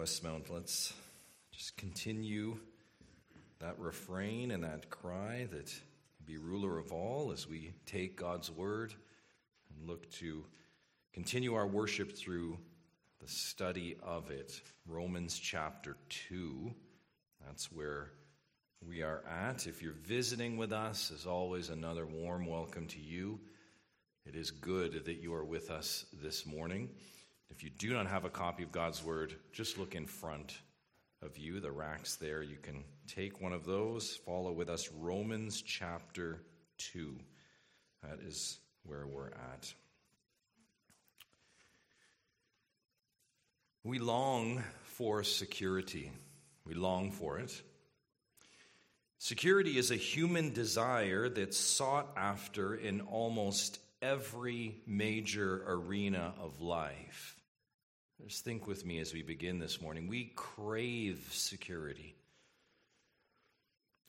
Westmount. Let's just continue that refrain and that cry that be ruler of all as we take God's word and look to continue our worship through the study of it. Romans chapter 2. That's where we are at. If you're visiting with us, as always, another warm welcome to you. It is good that you are with us this morning. If you do not have a copy of God's Word, just look in front of you, the racks there. You can take one of those, follow with us Romans chapter 2. That is where we're at. We long for security. We long for it. Security is a human desire that's sought after in almost every major arena of life. Just think with me as we begin this morning. We crave security.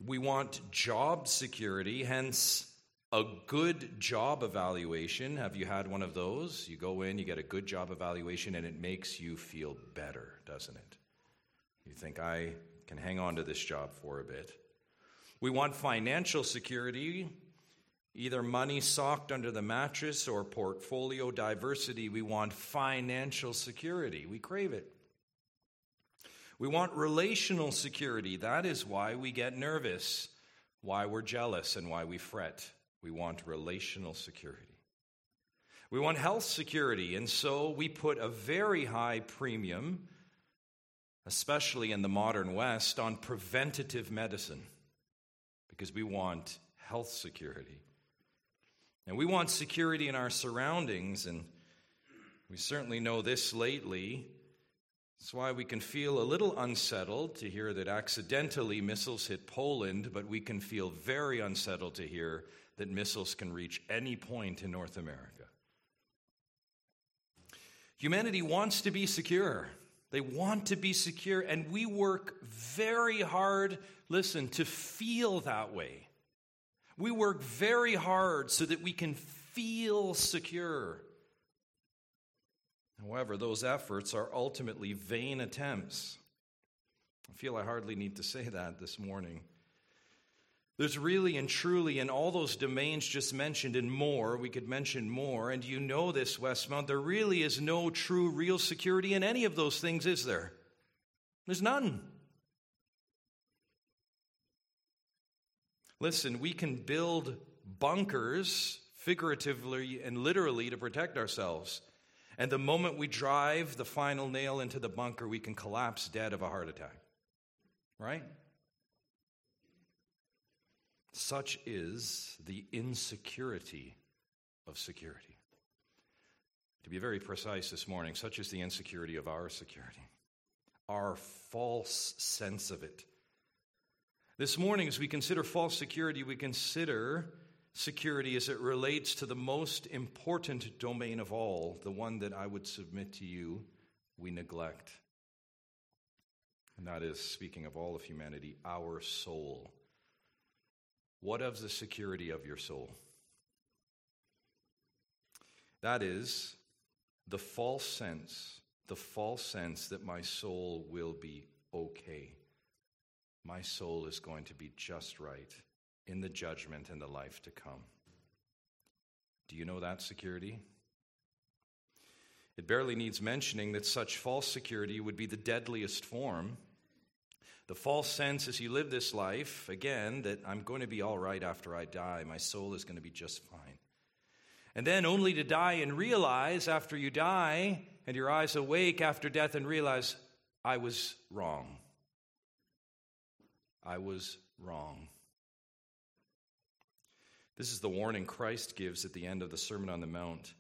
We want job security, hence a good job evaluation. Have you had one of those? You go in, you get a good job evaluation, and it makes you feel better, doesn't it? You think, I can hang on to this job for a bit. We want financial security either money socked under the mattress or portfolio diversity. We want financial security. We crave it. We want relational security. That is why we get nervous, why we're jealous, and why we fret. We want relational security. We want health security, and so we put a very high premium, especially in the modern West, on preventative medicine because we want health security. And we want security in our surroundings, and we certainly know this lately. That's why we can feel a little unsettled to hear that accidentally missiles hit Poland, but we can feel very unsettled to hear that missiles can reach any point in North America. Humanity wants to be secure. They want to be secure, and we work very hard, listen, to feel that way. We work very hard so that we can feel secure. However, those efforts are ultimately vain attempts. I feel I hardly need to say that this morning. There's really and truly in all those domains just mentioned and more, we could mention more, and you know this, Westmount, there really is no true, real security in any of those things, is there? There's none. Listen, we can build bunkers figuratively and literally to protect ourselves. And the moment we drive the final nail into the bunker, we can collapse dead of a heart attack. Right? Such is the insecurity of security. To be very precise this morning, such is the insecurity of our security, our false sense of it. This morning, as we consider false security, we consider security as it relates to the most important domain of all, the one that I would submit to you we neglect. And that is, speaking of all of humanity, our soul. What of the security of your soul? That is the false sense, the false sense that my soul will be okay my soul is going to be just right in the judgment and the life to come. Do you know that security? It barely needs mentioning that such false security would be the deadliest form. The false sense as you live this life, again, that I'm going to be all right after I die, my soul is going to be just fine. And then only to die and realize after you die and your eyes awake after death and realize, I was wrong. I was wrong. This is the warning Christ gives at the end of the Sermon on the Mount.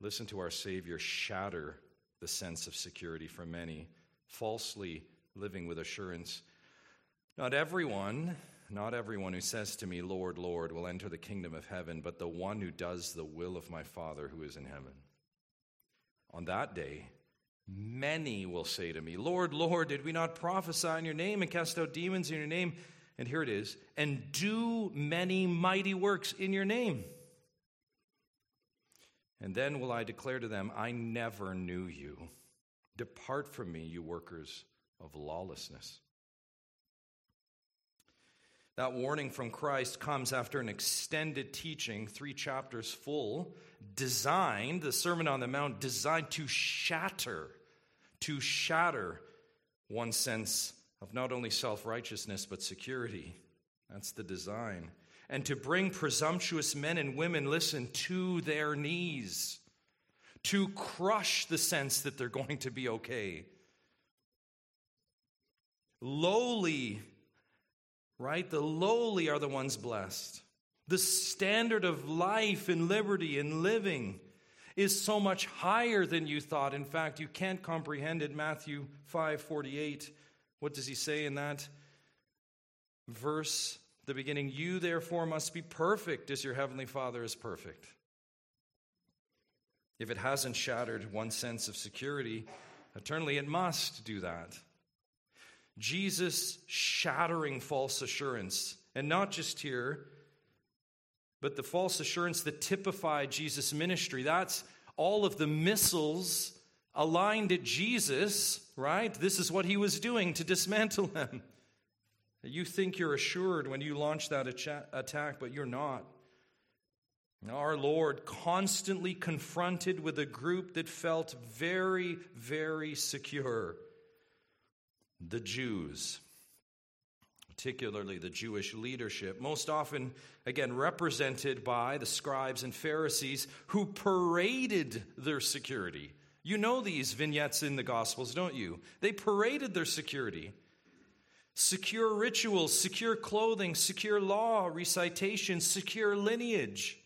Listen to our Savior shatter the sense of security for many, falsely living with assurance. Not everyone, not everyone who says to me, Lord, Lord, will enter the kingdom of heaven, but the one who does the will of my Father who is in heaven. On that day, Many will say to me, Lord, Lord, did we not prophesy in your name and cast out demons in your name? And here it is, and do many mighty works in your name. And then will I declare to them, I never knew you. Depart from me, you workers of lawlessness. That warning from Christ comes after an extended teaching, three chapters full, designed, the Sermon on the Mount, designed to shatter, to shatter one sense of not only self righteousness, but security. That's the design. And to bring presumptuous men and women, listen, to their knees, to crush the sense that they're going to be okay. Lowly right? The lowly are the ones blessed. The standard of life and liberty and living is so much higher than you thought. In fact, you can't comprehend it. Matthew 5 48. What does he say in that verse? The beginning, you therefore must be perfect as your heavenly Father is perfect. If it hasn't shattered one sense of security, eternally it must do that. Jesus shattering false assurance. And not just here, but the false assurance that typified Jesus' ministry. That's all of the missiles aligned at Jesus, right? This is what he was doing to dismantle them. You think you're assured when you launch that attack, but you're not. Our Lord constantly confronted with a group that felt very, very secure the Jews, particularly the Jewish leadership, most often, again, represented by the scribes and Pharisees who paraded their security. You know these vignettes in the Gospels, don't you? They paraded their security. Secure rituals, secure clothing, secure law, recitation, secure lineage.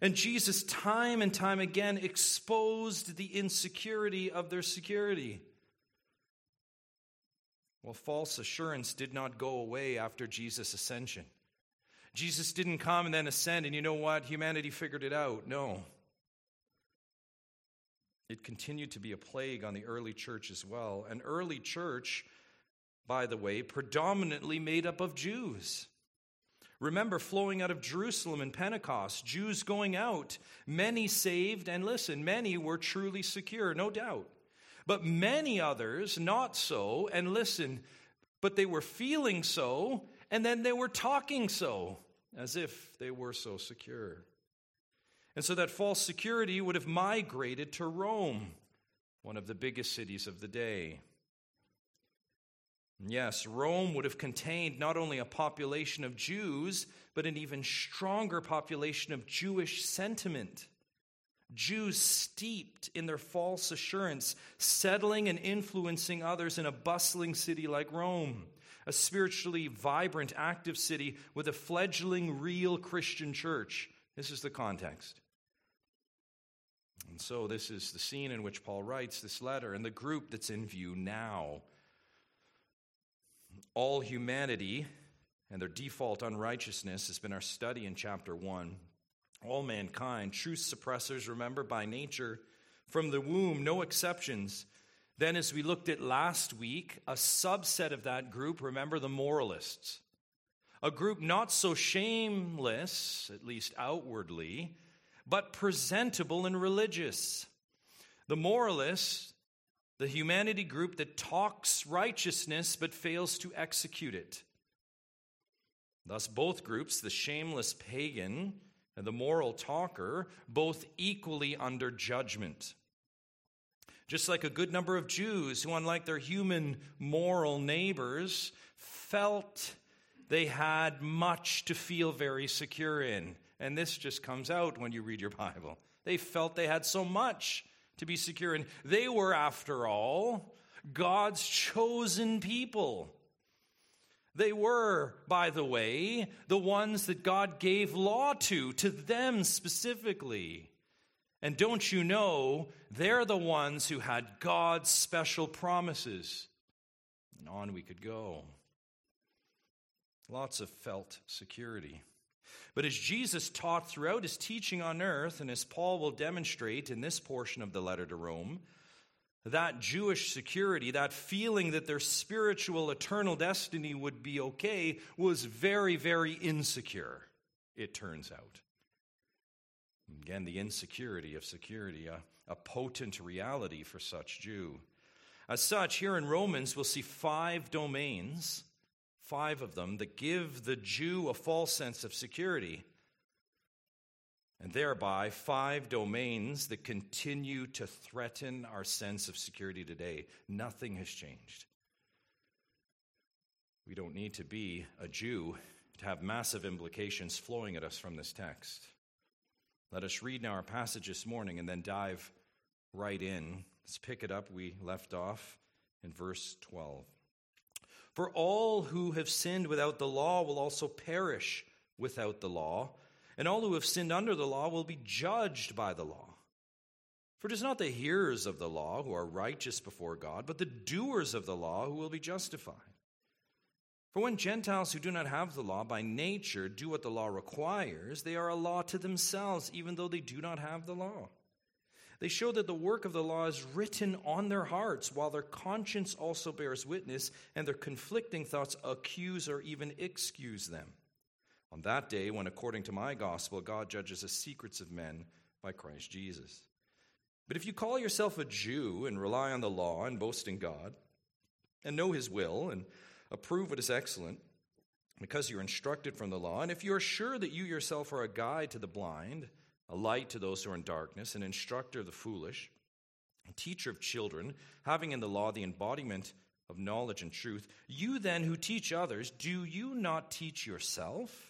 And Jesus, time and time again, exposed the insecurity of their security. Well, false assurance did not go away after Jesus' ascension. Jesus didn't come and then ascend, and you know what? Humanity figured it out. No. It continued to be a plague on the early church as well. An early church, by the way, predominantly made up of Jews. Remember, flowing out of Jerusalem in Pentecost, Jews going out, many saved, and listen, many were truly secure, no doubt. But many others, not so, and listen, but they were feeling so, and then they were talking so, as if they were so secure. And so that false security would have migrated to Rome, one of the biggest cities of the day. Yes, Rome would have contained not only a population of Jews, but an even stronger population of Jewish sentiment. Jews steeped in their false assurance, settling and influencing others in a bustling city like Rome, a spiritually vibrant, active city with a fledgling, real Christian church. This is the context. And so, this is the scene in which Paul writes this letter and the group that's in view now. All humanity and their default unrighteousness has been our study in chapter 1 all mankind, truth suppressors, remember, by nature, from the womb, no exceptions. Then, as we looked at last week, a subset of that group, remember the moralists. A group not so shameless, at least outwardly, but presentable and religious. The moralists, the humanity group that talks righteousness but fails to execute it. Thus, both groups, the shameless pagan and the moral talker, both equally under judgment. Just like a good number of Jews who, unlike their human moral neighbors, felt they had much to feel very secure in. And this just comes out when you read your Bible. They felt they had so much to be secure in. They were, after all, God's chosen people. They were, by the way, the ones that God gave law to, to them specifically. And don't you know, they're the ones who had God's special promises. And on we could go. Lots of felt security. But as Jesus taught throughout his teaching on earth, and as Paul will demonstrate in this portion of the letter to Rome, that Jewish security, that feeling that their spiritual eternal destiny would be okay, was very, very insecure, it turns out. Again, the insecurity of security, a, a potent reality for such Jew. As such, here in Romans, we'll see five domains, five of them, that give the Jew a false sense of security. And thereby, five domains that continue to threaten our sense of security today. Nothing has changed. We don't need to be a Jew to have massive implications flowing at us from this text. Let us read now our passage this morning and then dive right in. Let's pick it up. We left off in verse 12. For all who have sinned without the law will also perish without the law, and all who have sinned under the law will be judged by the law. For it is not the hearers of the law who are righteous before God, but the doers of the law who will be justified. For when Gentiles who do not have the law by nature do what the law requires, they are a law to themselves, even though they do not have the law. They show that the work of the law is written on their hearts, while their conscience also bears witness, and their conflicting thoughts accuse or even excuse them. On that day, when according to my gospel, God judges the secrets of men by Christ Jesus. But if you call yourself a Jew and rely on the law and boast in God, and know his will, and Approve what is excellent, because you're instructed from the law. And if you are sure that you yourself are a guide to the blind, a light to those who are in darkness, an instructor of the foolish, a teacher of children, having in the law the embodiment of knowledge and truth, you then who teach others, do you not teach yourself?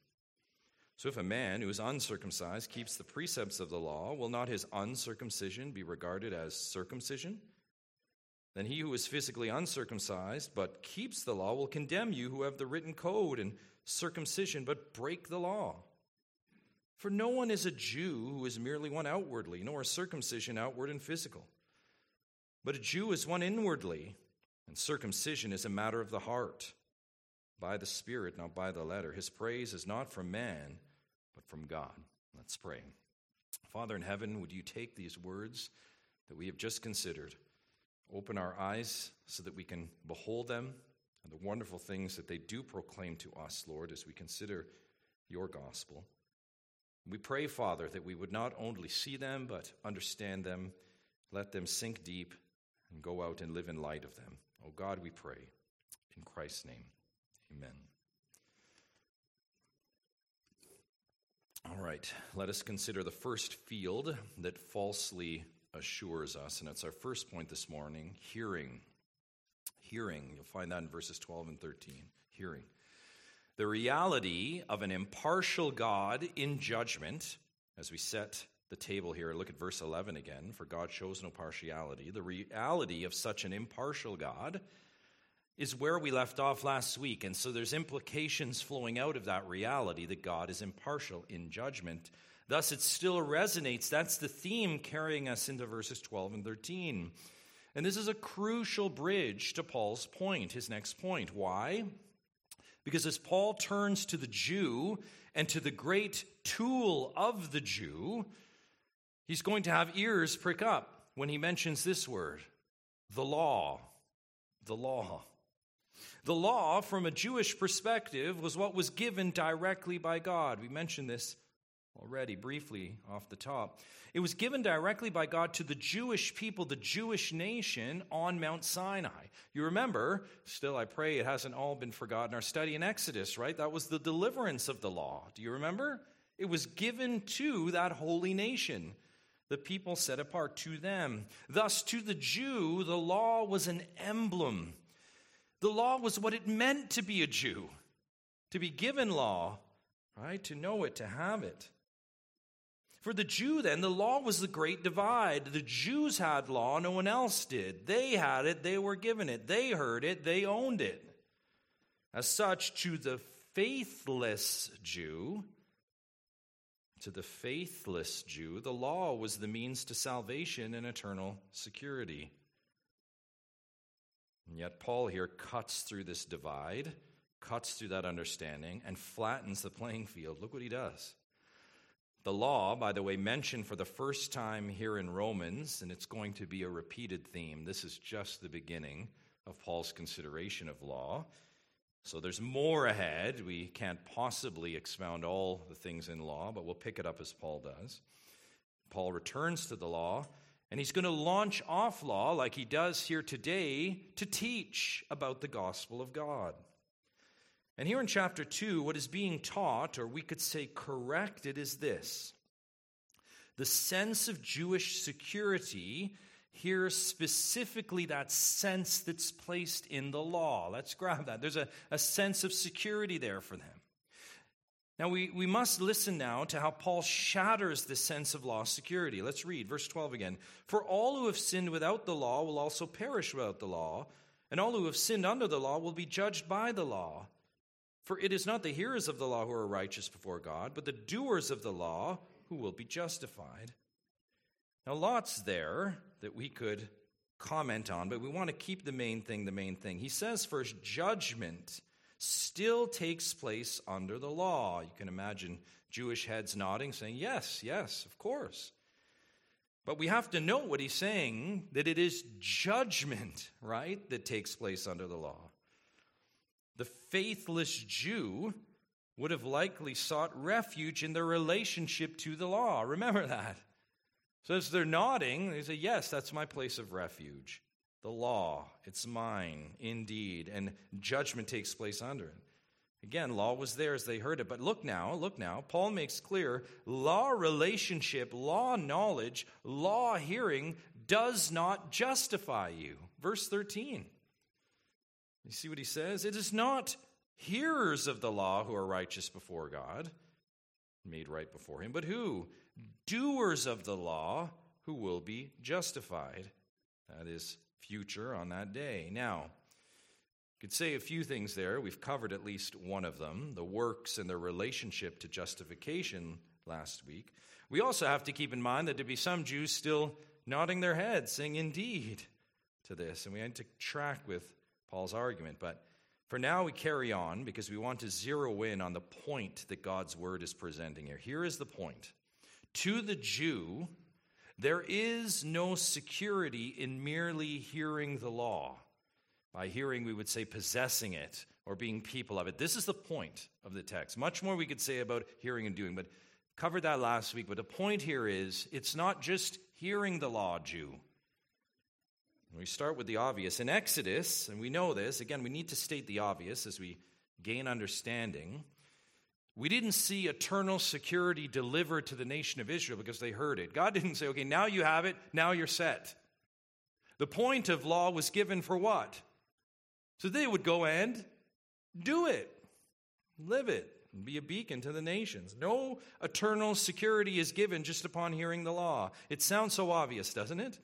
So if a man who is uncircumcised keeps the precepts of the law, will not his uncircumcision be regarded as circumcision? Then he who is physically uncircumcised but keeps the law will condemn you who have the written code and circumcision but break the law. For no one is a Jew who is merely one outwardly, nor a circumcision outward and physical. But a Jew is one inwardly, and circumcision is a matter of the heart, by the Spirit, not by the letter. His praise is not from man, but from God. Let's pray. Father in heaven, would you take these words that we have just considered? Open our eyes so that we can behold them and the wonderful things that they do proclaim to us, Lord, as we consider your gospel. We pray, Father, that we would not only see them, but understand them, let them sink deep, and go out and live in light of them. Oh God, we pray. In Christ's name, amen. All right, let us consider the first field that falsely assures us. And it's our first point this morning hearing. Hearing. You'll find that in verses 12 and 13. Hearing. The reality of an impartial God in judgment, as we set the table here, look at verse 11 again, for God shows no partiality. The reality of such an impartial God is where we left off last week. And so there's implications flowing out of that reality that God is impartial in judgment. Thus, it still resonates. That's the theme carrying us into verses 12 and 13. And this is a crucial bridge to Paul's point, his next point. Why? Because as Paul turns to the Jew and to the great tool of the Jew, he's going to have ears prick up when he mentions this word the law. The law. The law, from a Jewish perspective, was what was given directly by God. We mentioned this already briefly off the top. It was given directly by God to the Jewish people, the Jewish nation on Mount Sinai. You remember, still, I pray it hasn't all been forgotten, our study in Exodus, right? That was the deliverance of the law. Do you remember? It was given to that holy nation, the people set apart to them. Thus, to the Jew, the law was an emblem. The law was what it meant to be a Jew, to be given law, right? To know it, to have it. For the Jew, then, the law was the great divide. The Jews had law, no one else did. They had it, they were given it. They heard it, they owned it. As such, to the faithless Jew, To the faithless Jew, the law was the means to salvation and eternal security. And yet, Paul here cuts through this divide, cuts through that understanding, and flattens the playing field. Look what he does. The law, by the way, mentioned for the first time here in Romans, and it's going to be a repeated theme. This is just the beginning of Paul's consideration of law. So there's more ahead. We can't possibly expound all the things in law, but we'll pick it up as Paul does. Paul returns to the law, and he's going to launch off law like he does here today to teach about the gospel of God. And here in chapter 2, what is being taught, or we could say corrected, is this the sense of Jewish security here specifically that sense that's placed in the law. Let's grab that. There's a, a sense of security there for them. Now, we, we must listen now to how Paul shatters this sense of law security. Let's read verse 12 again. For all who have sinned without the law will also perish without the law, and all who have sinned under the law will be judged by the law. For it is not the hearers of the law who are righteous before God, but the doers of the law who will be justified. Now, lots there that we could comment on, but we want to keep the main thing the main thing. He says first, judgment still takes place under the law. You can imagine Jewish heads nodding, saying, Yes, yes, of course. But we have to note what he's saying that it is judgment, right, that takes place under the law. The faithless Jew would have likely sought refuge in their relationship to the law. Remember that. So as they're nodding, they say, Yes, that's my place of refuge. The law, it's mine, indeed. And judgment takes place under it. Again, law was there as they heard it. But look now, look now. Paul makes clear law relationship, law knowledge, law hearing does not justify you. Verse 13. You see what he says? It is not hearers of the law who are righteous before God, made right before him, but who? doers of the law who will be justified. That is future on that day. Now, you could say a few things there. We've covered at least one of them the works and their relationship to justification last week. We also have to keep in mind that there be some Jews still nodding their heads, saying, Indeed, to this. And we had to track with Paul's argument. But for now, we carry on because we want to zero in on the point that God's word is presenting here. Here is the point to the Jew, there is no security in merely hearing the law. By hearing, we would say possessing it or being people of it. This is the point of the text. Much more we could say about hearing and doing, but covered that last week. But the point here is it's not just hearing the law, Jew. We start with the obvious. In Exodus, and we know this, again, we need to state the obvious as we gain understanding. We didn't see eternal security delivered to the nation of Israel because they heard it. God didn't say, okay, now you have it, now you're set. The point of law was given for what? So they would go and do it, live it, and be a beacon to the nations. No eternal security is given just upon hearing the law. It sounds so obvious, doesn't it?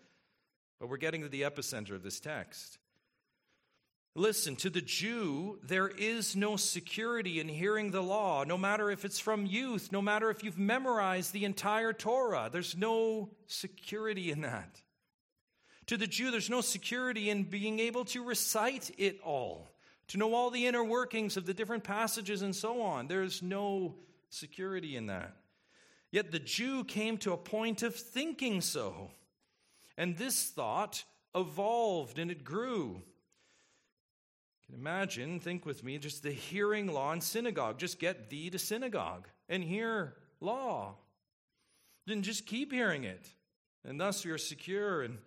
But we're getting to the epicenter of this text. Listen, to the Jew, there is no security in hearing the law, no matter if it's from youth, no matter if you've memorized the entire Torah. There's no security in that. To the Jew, there's no security in being able to recite it all, to know all the inner workings of the different passages and so on. There's no security in that. Yet the Jew came to a point of thinking so. And this thought evolved and it grew can imagine, think with me, just the hearing law in synagogue. Just get thee to synagogue and hear law. Then just keep hearing it. And thus we are secure. And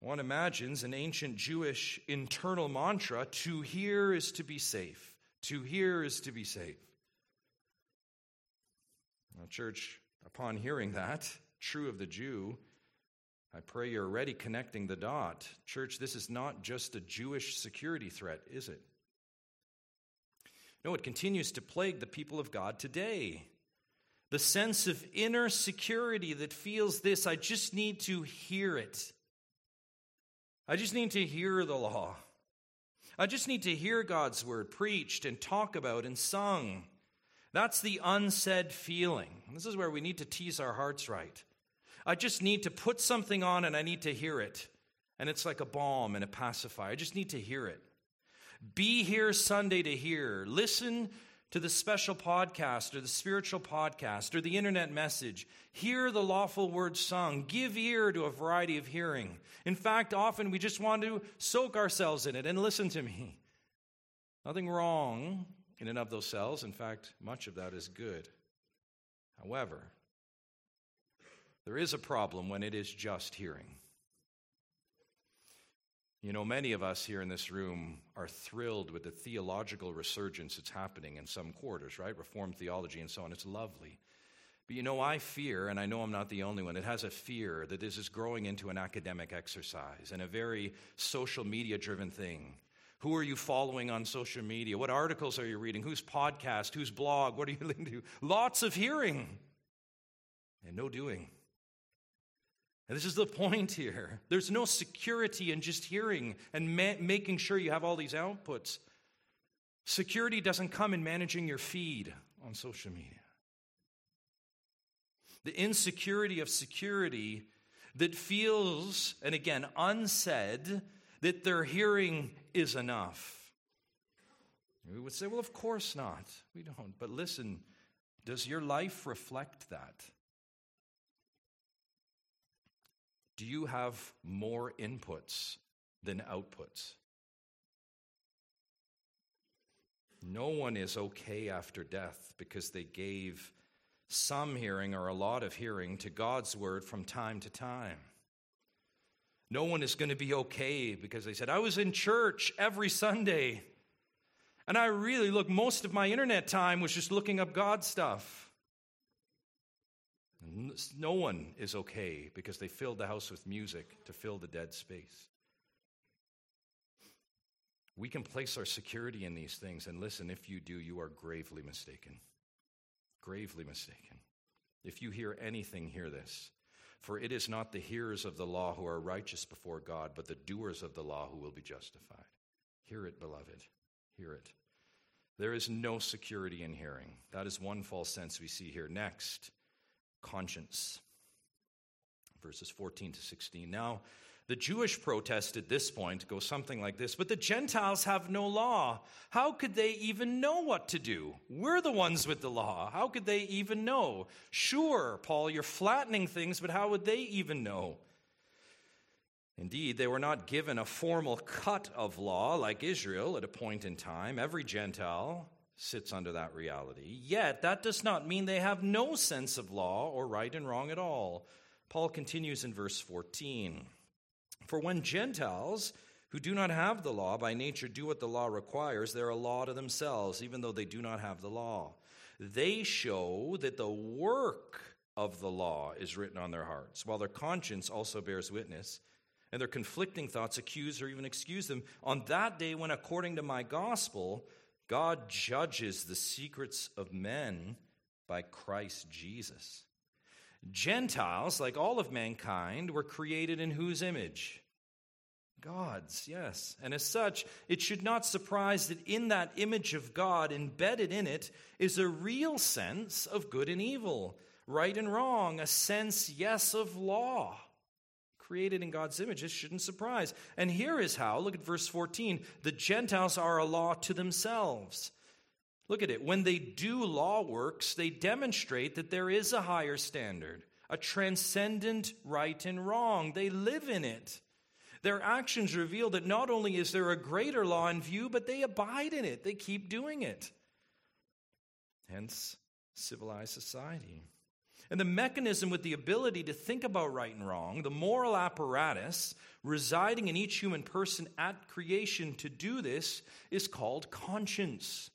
one imagines an ancient Jewish internal mantra to hear is to be safe. To hear is to be safe. Now, church, upon hearing that, true of the Jew, I pray you're already connecting the dot. Church, this is not just a Jewish security threat, is it? No, it continues to plague the people of God today. The sense of inner security that feels this I just need to hear it. I just need to hear the law. I just need to hear God's word preached and talked about and sung. That's the unsaid feeling. This is where we need to tease our hearts right. I just need to put something on and I need to hear it. And it's like a balm and a pacifier. I just need to hear it. Be here Sunday to hear. Listen to the special podcast or the spiritual podcast or the internet message. Hear the lawful word sung. Give ear to a variety of hearing. In fact, often we just want to soak ourselves in it and listen to me. Nothing wrong in and of those cells. In fact, much of that is good. However, there is a problem when it is just hearing. You know, many of us here in this room are thrilled with the theological resurgence that's happening in some quarters, right? Reformed theology and so on. It's lovely. But you know, I fear, and I know I'm not the only one, it has a fear that this is growing into an academic exercise and a very social media driven thing. Who are you following on social media? What articles are you reading? Whose podcast? Whose blog? What are you listening to? Lots of hearing and no doing. And this is the point here. There's no security in just hearing and ma- making sure you have all these outputs. Security doesn't come in managing your feed on social media. The insecurity of security that feels, and again, unsaid, that their hearing is enough. We would say, well, of course not. We don't. But listen, does your life reflect that? Do you have more inputs than outputs? No one is okay after death because they gave some hearing or a lot of hearing to God's word from time to time. No one is going to be okay because they said, I was in church every Sunday. And I really look, most of my internet time was just looking up God stuff. No one is okay because they filled the house with music to fill the dead space. We can place our security in these things, and listen, if you do, you are gravely mistaken. Gravely mistaken. If you hear anything, hear this. For it is not the hearers of the law who are righteous before God, but the doers of the law who will be justified. Hear it, beloved. Hear it. There is no security in hearing. That is one false sense we see here. Next, conscience. Verses 14 to 16. Now, the Jewish protest at this point goes something like this But the Gentiles have no law. How could they even know what to do? We're the ones with the law. How could they even know? Sure, Paul, you're flattening things, but how would they even know? Indeed, they were not given a formal cut of law like Israel at a point in time. Every Gentile sits under that reality. Yet, that does not mean they have no sense of law or right and wrong at all. Paul continues in verse 14 For when Gentiles who do not have the law by nature do what the law requires, they're a law to themselves, even though they do not have the law. They show that the work of the law is written on their hearts, while their conscience also bears witness and their conflicting thoughts accuse or even excuse them. On that day, when according to my gospel, God judges the secrets of men by Christ Jesus. Gentiles, like all of mankind, were created in whose image? God's, yes. And as such, it should not surprise that in that image of God, embedded in it, is a real sense of good and evil, right and wrong, a sense, yes, of law created in God's image. This shouldn't surprise. And here is how look at verse 14 the Gentiles are a law to themselves. Look at it. When they do law works, they demonstrate that there is a higher standard, a transcendent right and wrong. They live in it. Their actions reveal that not only is there a greater law in view, but they abide in it. They keep doing it. Hence, civilized society. And the mechanism with the ability to think about right and wrong, the moral apparatus residing in each human person at creation to do this, is called conscience.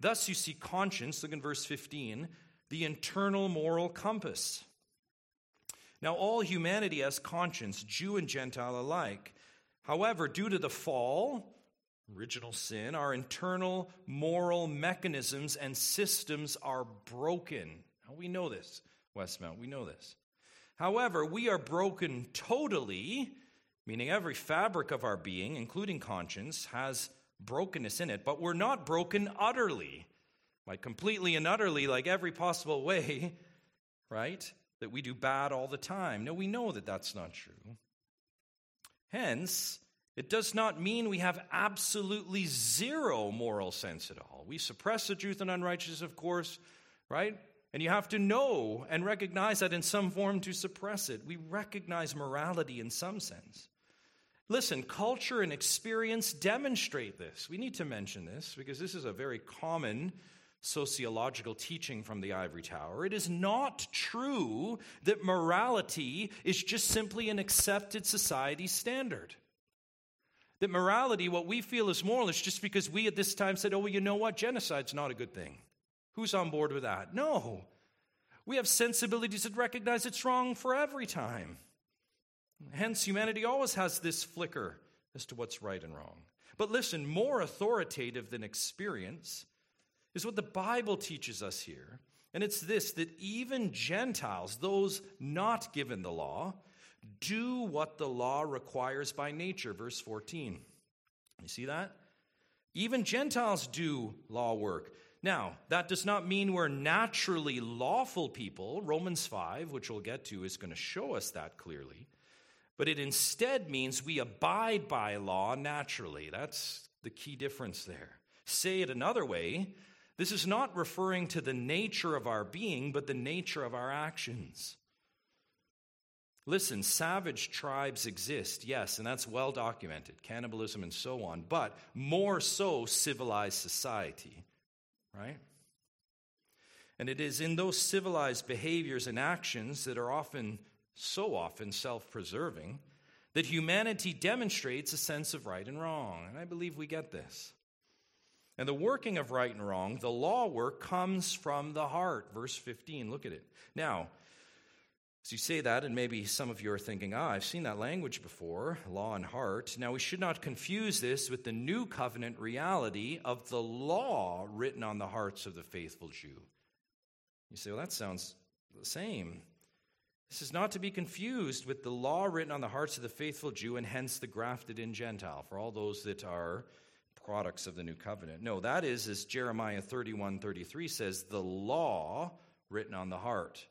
Thus, you see conscience, look in verse 15, the internal moral compass. Now, all humanity has conscience, Jew and Gentile alike. However, due to the fall, original sin, our internal moral mechanisms and systems are broken. We know this, Westmount, we know this. However, we are broken totally, meaning every fabric of our being, including conscience, has brokenness in it, but we're not broken utterly. Like completely and utterly, like every possible way, right? That we do bad all the time. No, we know that that's not true. Hence, it does not mean we have absolutely zero moral sense at all. We suppress the truth and unrighteousness, of course, right? And you have to know and recognize that in some form to suppress it. We recognize morality in some sense. Listen, culture and experience demonstrate this. We need to mention this because this is a very common sociological teaching from the ivory tower. It is not true that morality is just simply an accepted society standard. That morality, what we feel is moral, is just because we at this time said, oh, well, you know what? Genocide's not a good thing. Who's on board with that? No. We have sensibilities that recognize it's wrong for every time. Hence, humanity always has this flicker as to what's right and wrong. But listen, more authoritative than experience is what the Bible teaches us here. And it's this that even Gentiles, those not given the law, do what the law requires by nature. Verse 14. You see that? Even Gentiles do law work. Now, that does not mean we're naturally lawful people. Romans 5, which we'll get to, is going to show us that clearly. But it instead means we abide by law naturally. That's the key difference there. Say it another way this is not referring to the nature of our being, but the nature of our actions. Listen, savage tribes exist, yes, and that's well documented, cannibalism and so on, but more so civilized society, right? And it is in those civilized behaviors and actions that are often, so often, self preserving that humanity demonstrates a sense of right and wrong. And I believe we get this. And the working of right and wrong, the law work, comes from the heart. Verse 15, look at it. Now, as you say that, and maybe some of you are thinking, ah, I've seen that language before, law and heart. Now, we should not confuse this with the new covenant reality of the law written on the hearts of the faithful Jew. You say, well, that sounds the same. This is not to be confused with the law written on the hearts of the faithful Jew and hence the grafted in Gentile, for all those that are products of the new covenant. No, that is, as Jeremiah 31 33 says, the law written on the heart.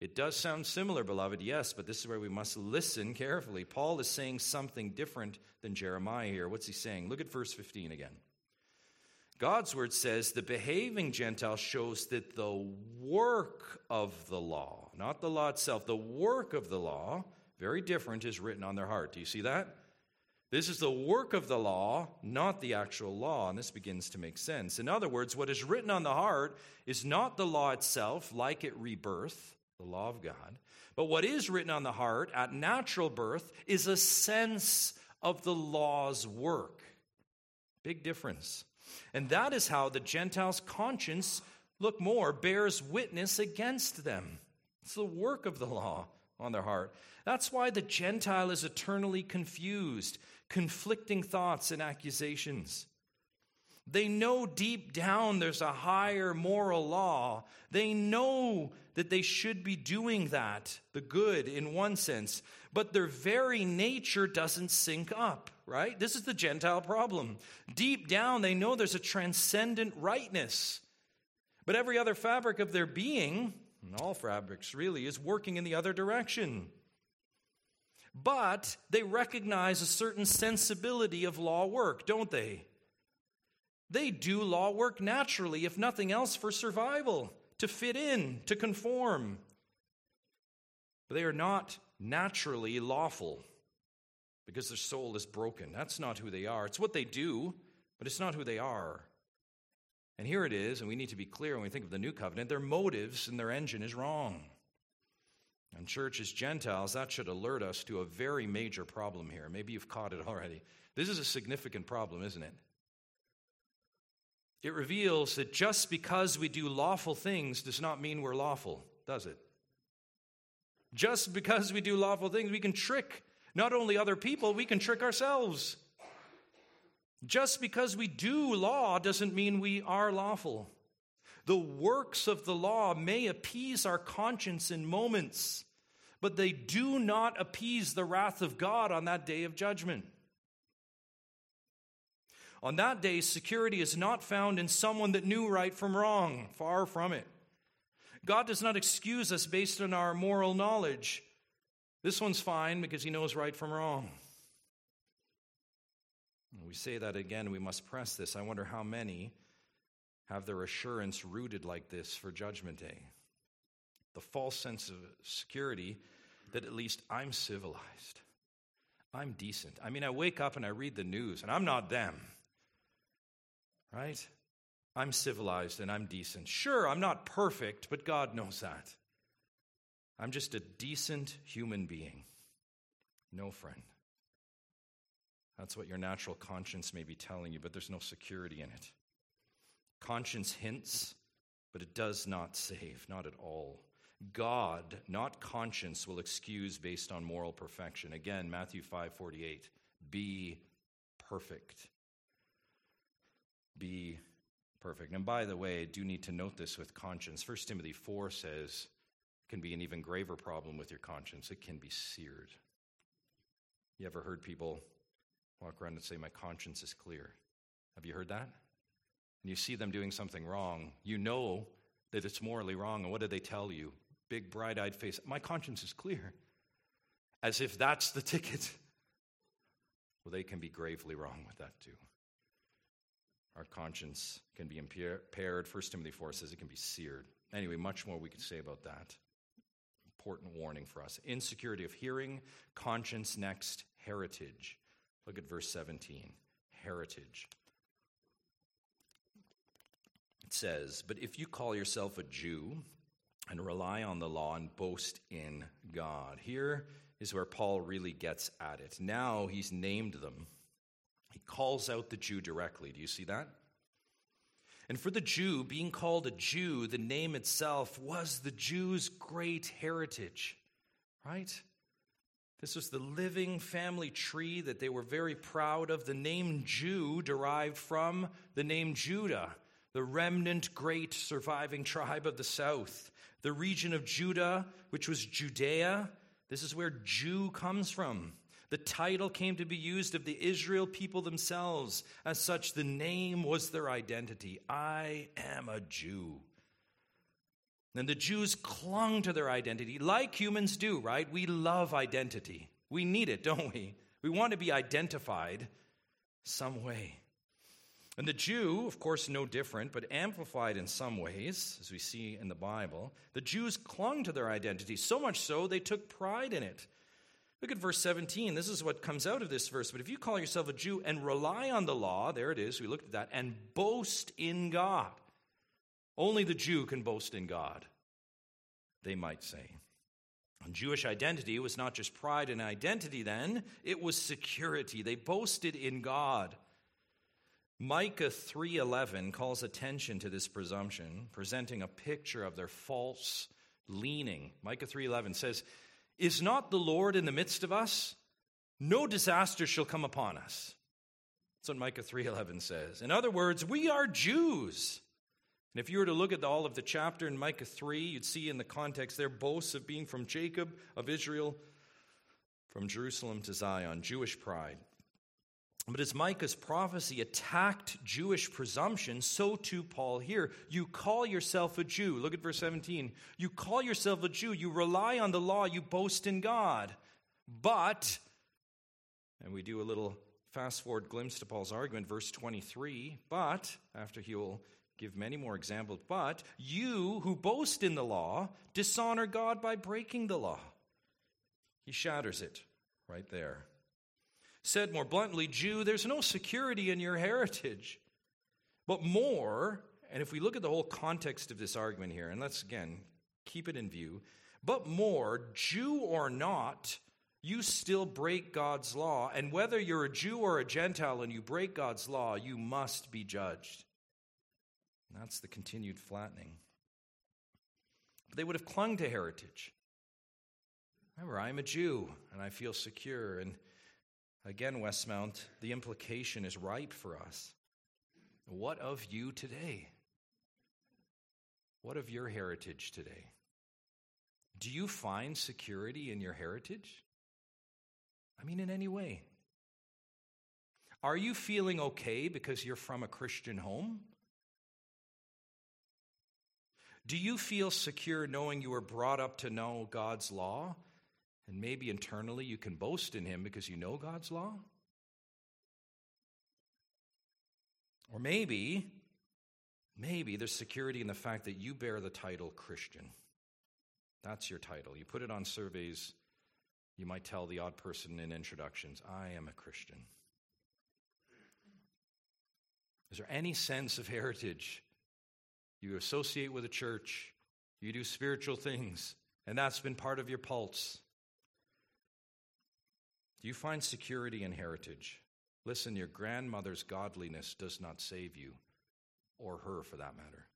It does sound similar, beloved, yes, but this is where we must listen carefully. Paul is saying something different than Jeremiah here. What's he saying? Look at verse 15 again. God's word says the behaving Gentile shows that the work of the law, not the law itself, the work of the law, very different, is written on their heart. Do you see that? This is the work of the law, not the actual law, and this begins to make sense. In other words, what is written on the heart is not the law itself, like at rebirth, the law of God, but what is written on the heart at natural birth is a sense of the law's work. Big difference. And that is how the Gentiles' conscience, look more, bears witness against them. It's the work of the law on their heart. That's why the Gentile is eternally confused conflicting thoughts and accusations. They know deep down there's a higher moral law. They know that they should be doing that, the good in one sense, but their very nature doesn't sync up, right? This is the Gentile problem. Deep down, they know there's a transcendent rightness, but every other fabric of their being, and all fabrics really, is working in the other direction but they recognize a certain sensibility of law work, don't they? They do law work naturally, if nothing else, for survival, to fit in, to conform. But they are not naturally lawful because their soul is broken. That's not who they are. It's what they do, but it's not who they are. And here it is, and we need to be clear when we think of the new covenant their motives and their engine is wrong. And, church, as Gentiles, that should alert us to a very major problem here. Maybe you've caught it already. This is a significant problem, isn't it? It reveals that just because we do lawful things does not mean we're lawful, does it? Just because we do lawful things, we can trick not only other people, we can trick ourselves. Just because we do law doesn't mean we are lawful. The works of the law may appease our conscience in moments, but they do not appease the wrath of God on that day of judgment. On that day, security is not found in someone that knew right from wrong. Far from it. God does not excuse us based on our moral knowledge. This one's fine because he knows right from wrong. We say that again, we must press this. I wonder how many have their assurance rooted like this for Judgment Day. The false sense of security that at least I'm civilized, I'm decent. I mean, I wake up and I read the news, and I'm not them, right? I'm civilized and I'm decent. Sure, I'm not perfect, but God knows that. I'm just a decent human being. No friend. That's what your natural conscience may be telling you, but there's no security in it. Conscience hints, but it does not save, not at all. God, not conscience, will excuse based on moral perfection. Again, Matthew 5:48. Be perfect. Be perfect. And by the way, I do need to note this with conscience. 1 Timothy 4 says it can be an even graver problem with your conscience. It can be seared. You ever heard people walk around and say, My conscience is clear? Have you heard that? And you see them doing something wrong. You know that it's morally wrong. And what do they tell you? Big, bright eyed face. My conscience is clear. As if that's the ticket. Well, they can be gravely wrong with that too. Our conscience can be impaired. 1 Timothy 4 says it can be seared. Anyway, much more we could say about that. Important warning for us. Insecurity of hearing, conscience next, heritage. Look at verse 17. Heritage. It says, But if you call yourself a Jew and rely on the law and boast in God. Here is where Paul really gets at it. Now he's named them. He calls out the Jew directly. Do you see that? And for the Jew, being called a Jew, the name itself was the Jew's great heritage, right? This was the living family tree that they were very proud of. The name Jew derived from the name Judah, the remnant great surviving tribe of the south. The region of Judah, which was Judea, this is where Jew comes from. The title came to be used of the Israel people themselves. As such, the name was their identity. I am a Jew. And the Jews clung to their identity like humans do, right? We love identity. We need it, don't we? We want to be identified some way. And the Jew, of course, no different, but amplified in some ways, as we see in the Bible, the Jews clung to their identity, so much so they took pride in it. Look at verse 17. This is what comes out of this verse. But if you call yourself a Jew and rely on the law, there it is, we looked at that, and boast in God. Only the Jew can boast in God, they might say. And Jewish identity was not just pride and identity then, it was security. They boasted in God. Micah 3:11 calls attention to this presumption, presenting a picture of their false leaning. Micah 3:11 says, is not the Lord in the midst of us? No disaster shall come upon us. That's what Micah 3:11 says. In other words, we are Jews. And if you were to look at all of the chapter in Micah 3, you'd see in the context there boasts of being from Jacob, of Israel, from Jerusalem to Zion, Jewish pride. But as Micah's prophecy attacked Jewish presumption, so too Paul here. You call yourself a Jew. Look at verse 17. You call yourself a Jew. You rely on the law. You boast in God. But, and we do a little fast forward glimpse to Paul's argument, verse 23. But, after he will give many more examples, but you who boast in the law dishonor God by breaking the law. He shatters it right there. Said more bluntly, Jew, there's no security in your heritage. But more, and if we look at the whole context of this argument here, and let's again keep it in view, but more, Jew or not, you still break God's law. And whether you're a Jew or a Gentile and you break God's law, you must be judged. And that's the continued flattening. But they would have clung to heritage. Remember, I'm a Jew and I feel secure. And Again, Westmount, the implication is ripe for us. What of you today? What of your heritage today? Do you find security in your heritage? I mean, in any way. Are you feeling okay because you're from a Christian home? Do you feel secure knowing you were brought up to know God's law? And maybe internally you can boast in Him because you know God's law? Or maybe, maybe there's security in the fact that you bear the title Christian. That's your title. You put it on surveys, you might tell the odd person in introductions, I am a Christian. Is there any sense of heritage you associate with a church, you do spiritual things, and that's been part of your pulse. Do you find security in heritage? Listen, your grandmother's godliness does not save you, or her for that matter.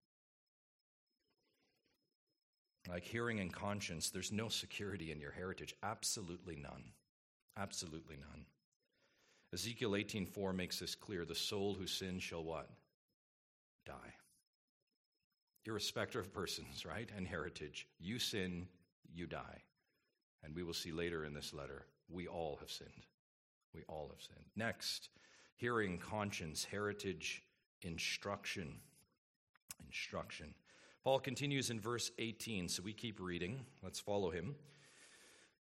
Like hearing and conscience, there's no security in your heritage. Absolutely none. Absolutely none. Ezekiel 18:4 makes this clear. The soul who sins shall what? Die irrespective of persons, right, and heritage. You sin, you die. And we will see later in this letter, we all have sinned. We all have sinned. Next, hearing, conscience, heritage, instruction. Instruction. Paul continues in verse 18, so we keep reading. Let's follow him.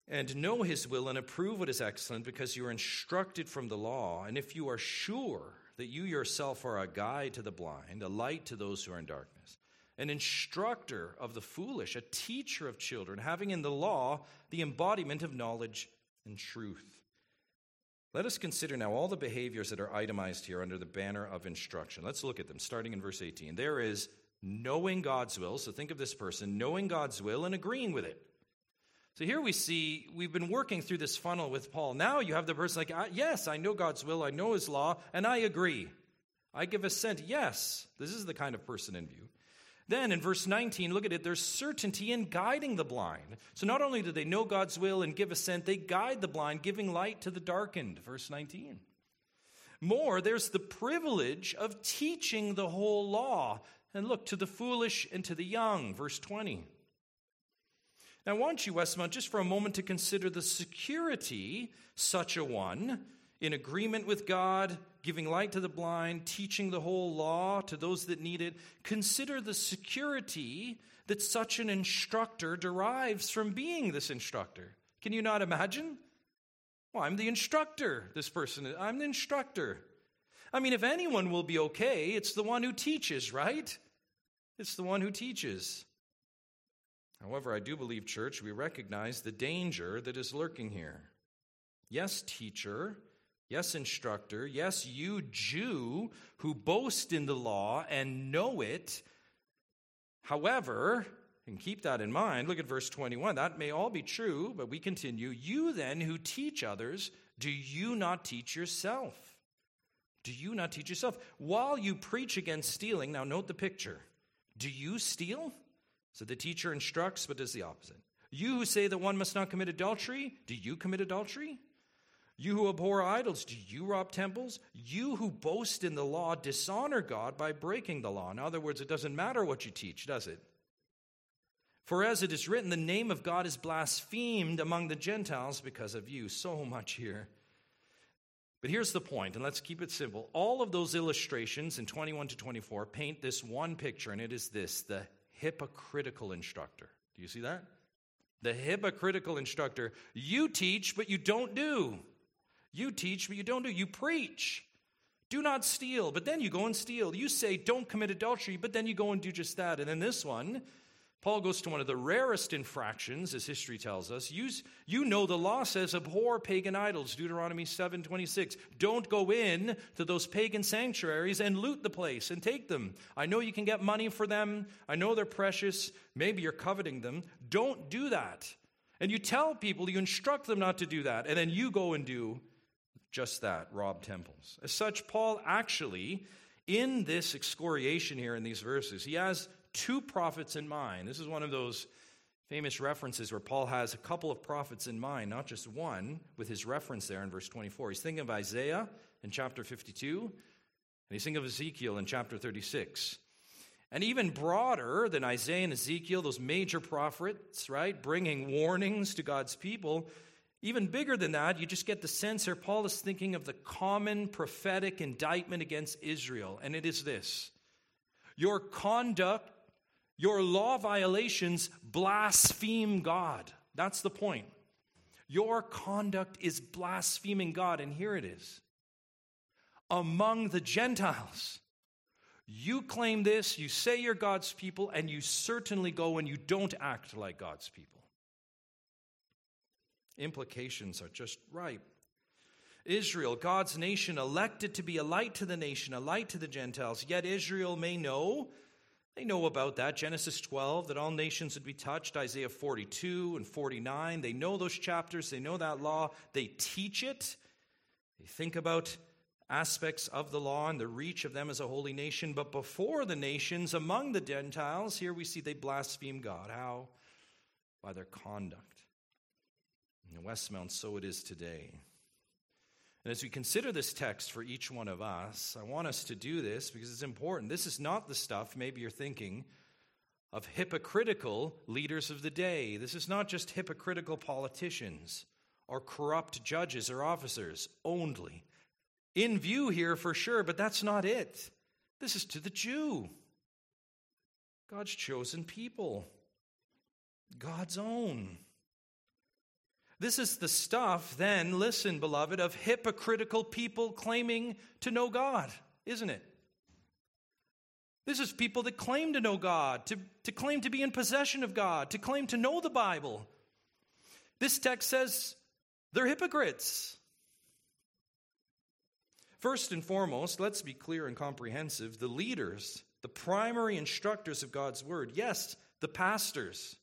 And know his will and approve what is excellent because you are instructed from the law. And if you are sure that you yourself are a guide to the blind, a light to those who are in darkness, an instructor of the foolish, a teacher of children, having in the law the embodiment of knowledge and truth. Let us consider now all the behaviors that are itemized here under the banner of instruction. Let's look at them, starting in verse 18. There is knowing God's will. So think of this person knowing God's will and agreeing with it. So here we see we've been working through this funnel with Paul. Now you have the person like, yes, I know God's will, I know his law, and I agree. I give assent. Yes, this is the kind of person in view. Then in verse 19, look at it, there's certainty in guiding the blind. So not only do they know God's will and give assent, they guide the blind, giving light to the darkened. Verse 19. More, there's the privilege of teaching the whole law. And look, to the foolish and to the young. Verse 20. Now, I want you, Westmount, just for a moment to consider the security such a one in agreement with God, giving light to the blind, teaching the whole law to those that need it. Consider the security that such an instructor derives from being this instructor. Can you not imagine? Well, I'm the instructor, this person. I'm the instructor. I mean, if anyone will be okay, it's the one who teaches, right? It's the one who teaches. However, I do believe, church, we recognize the danger that is lurking here. Yes, teacher, Yes, instructor. Yes, you Jew who boast in the law and know it. However, and keep that in mind, look at verse 21. That may all be true, but we continue. You then who teach others, do you not teach yourself? Do you not teach yourself? While you preach against stealing, now note the picture. Do you steal? So the teacher instructs, but does the opposite. You who say that one must not commit adultery, do you commit adultery? You who abhor idols, do you rob temples? You who boast in the law dishonor God by breaking the law. In other words, it doesn't matter what you teach, does it? For as it is written, the name of God is blasphemed among the Gentiles because of you. So much here. But here's the point, and let's keep it simple. All of those illustrations in 21 to 24 paint this one picture, and it is this the hypocritical instructor. Do you see that? The hypocritical instructor. You teach, but you don't do. You teach, but you don't do. You preach. Do not steal, but then you go and steal. You say, don't commit adultery, but then you go and do just that. And then this one, Paul goes to one of the rarest infractions, as history tells us. You, you know the law says, abhor pagan idols, Deuteronomy 7 26. Don't go in to those pagan sanctuaries and loot the place and take them. I know you can get money for them. I know they're precious. Maybe you're coveting them. Don't do that. And you tell people, you instruct them not to do that, and then you go and do just that rob temples. As such, Paul actually, in this excoriation here in these verses, he has two prophets in mind. This is one of those famous references where Paul has a couple of prophets in mind, not just one, with his reference there in verse 24. He's thinking of Isaiah in chapter 52, and he's thinking of Ezekiel in chapter 36. And even broader than Isaiah and Ezekiel, those major prophets, right, bringing warnings to God's people, Even bigger than that, you just get the sense here Paul is thinking of the common prophetic indictment against Israel, and it is this Your conduct, your law violations blaspheme God. That's the point. Your conduct is blaspheming God, and here it is. Among the Gentiles, you claim this, you say you're God's people, and you certainly go and you don't act like God's people. Implications are just ripe. Israel, God's nation, elected to be a light to the nation, a light to the Gentiles, yet Israel may know. They know about that. Genesis 12, that all nations would be touched. Isaiah 42 and 49. They know those chapters. They know that law. They teach it. They think about aspects of the law and the reach of them as a holy nation. But before the nations, among the Gentiles, here we see they blaspheme God. How? By their conduct. In Westmount, so it is today. And as we consider this text for each one of us, I want us to do this because it's important. This is not the stuff, maybe you're thinking, of hypocritical leaders of the day. This is not just hypocritical politicians or corrupt judges or officers only in view here for sure, but that's not it. This is to the Jew, God's chosen people, God's own. This is the stuff, then, listen, beloved, of hypocritical people claiming to know God, isn't it? This is people that claim to know God, to, to claim to be in possession of God, to claim to know the Bible. This text says they're hypocrites. First and foremost, let's be clear and comprehensive the leaders, the primary instructors of God's word, yes, the pastors,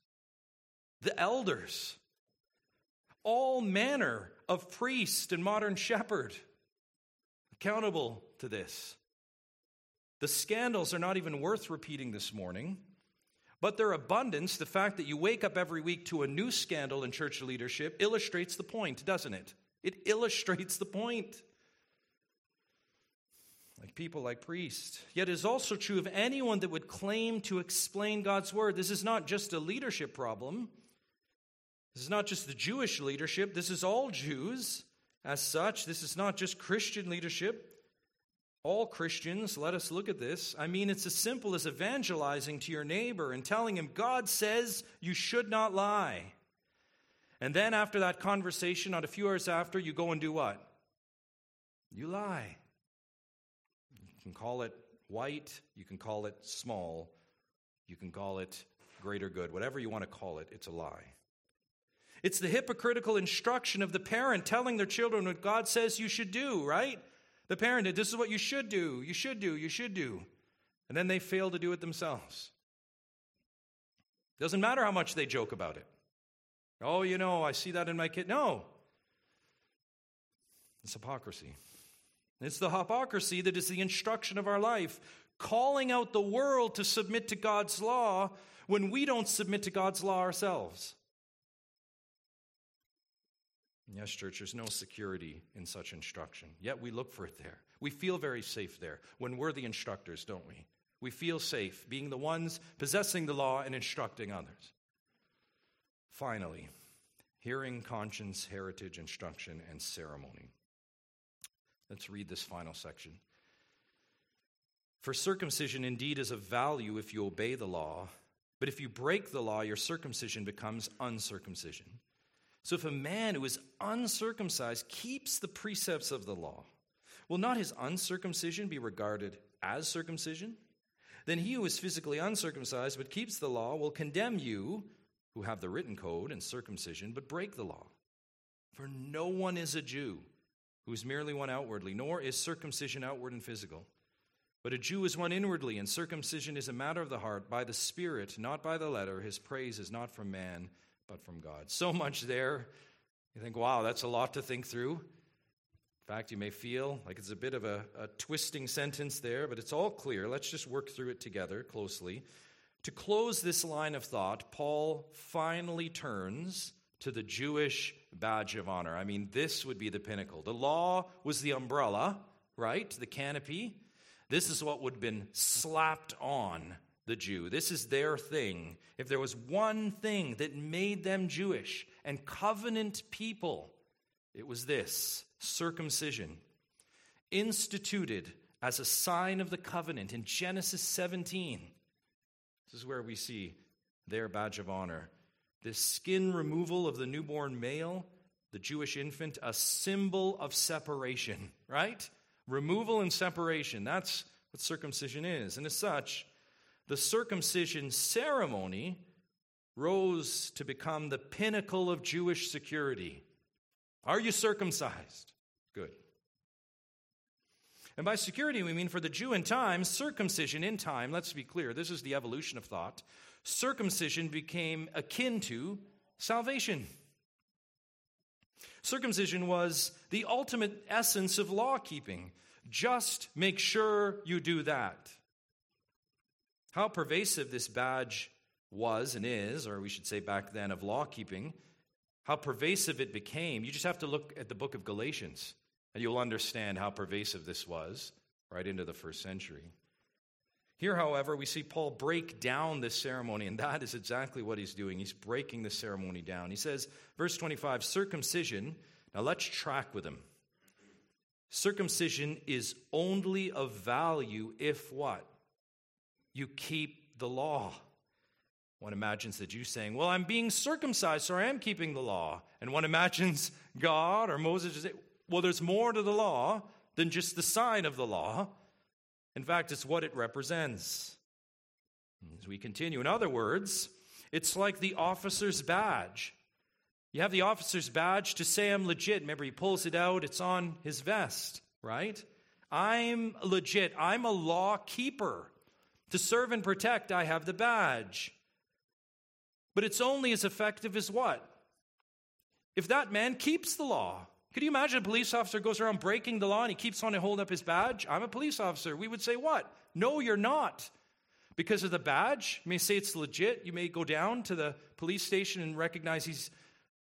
the elders, all manner of priest and modern shepherd accountable to this. The scandals are not even worth repeating this morning, but their abundance, the fact that you wake up every week to a new scandal in church leadership, illustrates the point, doesn't it? It illustrates the point like people like priests. Yet it is also true of anyone that would claim to explain God's word. This is not just a leadership problem. This is not just the Jewish leadership. This is all Jews as such. This is not just Christian leadership. All Christians, let us look at this. I mean, it's as simple as evangelizing to your neighbor and telling him, God says you should not lie. And then after that conversation, not a few hours after, you go and do what? You lie You can call it white, you can call it small, you can call it greater good, whatever you want to call it, it's a lie. It's the hypocritical instruction of the parent telling their children what God says you should do, right? The parent, this is what you should do, you should do, you should do. And then they fail to do it themselves. Doesn't matter how much they joke about it. Oh, you know, I see that in my kid. No. It's hypocrisy. It's the hypocrisy that is the instruction of our life, calling out the world to submit to God's law when we don't submit to God's law ourselves. Yes, church, there's no security in such instruction. Yet we look for it there. We feel very safe there when we're the instructors, don't we? We feel safe being the ones possessing the law and instructing others. Finally, hearing, conscience, heritage, instruction, and ceremony. Let's read this final section. For circumcision indeed is of value if you obey the law, but if you break the law, your circumcision becomes uncircumcision. So if a man who is uncircumcised keeps the precepts of the law, will not his uncircumcision be regarded as circumcision? Then he who is physically uncircumcised but keeps the law will condemn you who have the written code and circumcision but break the law. For no one is a Jew who is merely one outwardly, nor is circumcision outward and physical. But a Jew is one inwardly, and circumcision is a matter of the heart, by the Spirit, not by the letter. His praise is not from man, but from God. So much there. You think, wow, that's a lot to think through. In fact, you may feel like it's a bit of a, a twisting sentence there, but it's all clear. Let's just work through it together closely. To close this line of thought, Paul finally turns to the Jewish badge of honor. I mean, this would be the pinnacle. The law was the umbrella, right? The canopy. This is what would have been slapped on the Jew. This is their thing. If there was one thing that made them Jewish and covenant people, it was this circumcision, instituted as a sign of the covenant in Genesis 17. This is where we see their badge of honor. This skin removal of the newborn male, the Jewish infant, a symbol of separation, right? Removal and separation. That's what circumcision is. And as such, the circumcision ceremony rose to become the pinnacle of Jewish security. Are you circumcised? Good. And by security, we mean for the Jew in time, circumcision in time, let's be clear, this is the evolution of thought. Circumcision became akin to salvation. Circumcision was the ultimate essence of law keeping. Just make sure you do that. How pervasive this badge was and is, or we should say back then, of law keeping, how pervasive it became. You just have to look at the book of Galatians, and you'll understand how pervasive this was right into the first century. Here, however, we see Paul break down this ceremony, and that is exactly what he's doing. He's breaking the ceremony down. He says, verse 25, circumcision. Now let's track with him. Circumcision is only of value if what? You keep the law. One imagines the Jew saying, Well, I'm being circumcised, so I am keeping the law. And one imagines God or Moses saying, Well, there's more to the law than just the sign of the law. In fact, it's what it represents. As we continue, in other words, it's like the officer's badge. You have the officer's badge to say I'm legit. Remember, he pulls it out, it's on his vest, right? I'm legit. I'm a law keeper. To serve and protect, I have the badge. But it's only as effective as what? If that man keeps the law. Could you imagine a police officer goes around breaking the law and he keeps on to hold up his badge? I'm a police officer. We would say, What? No, you're not. Because of the badge, you may say it's legit. You may go down to the police station and recognize he's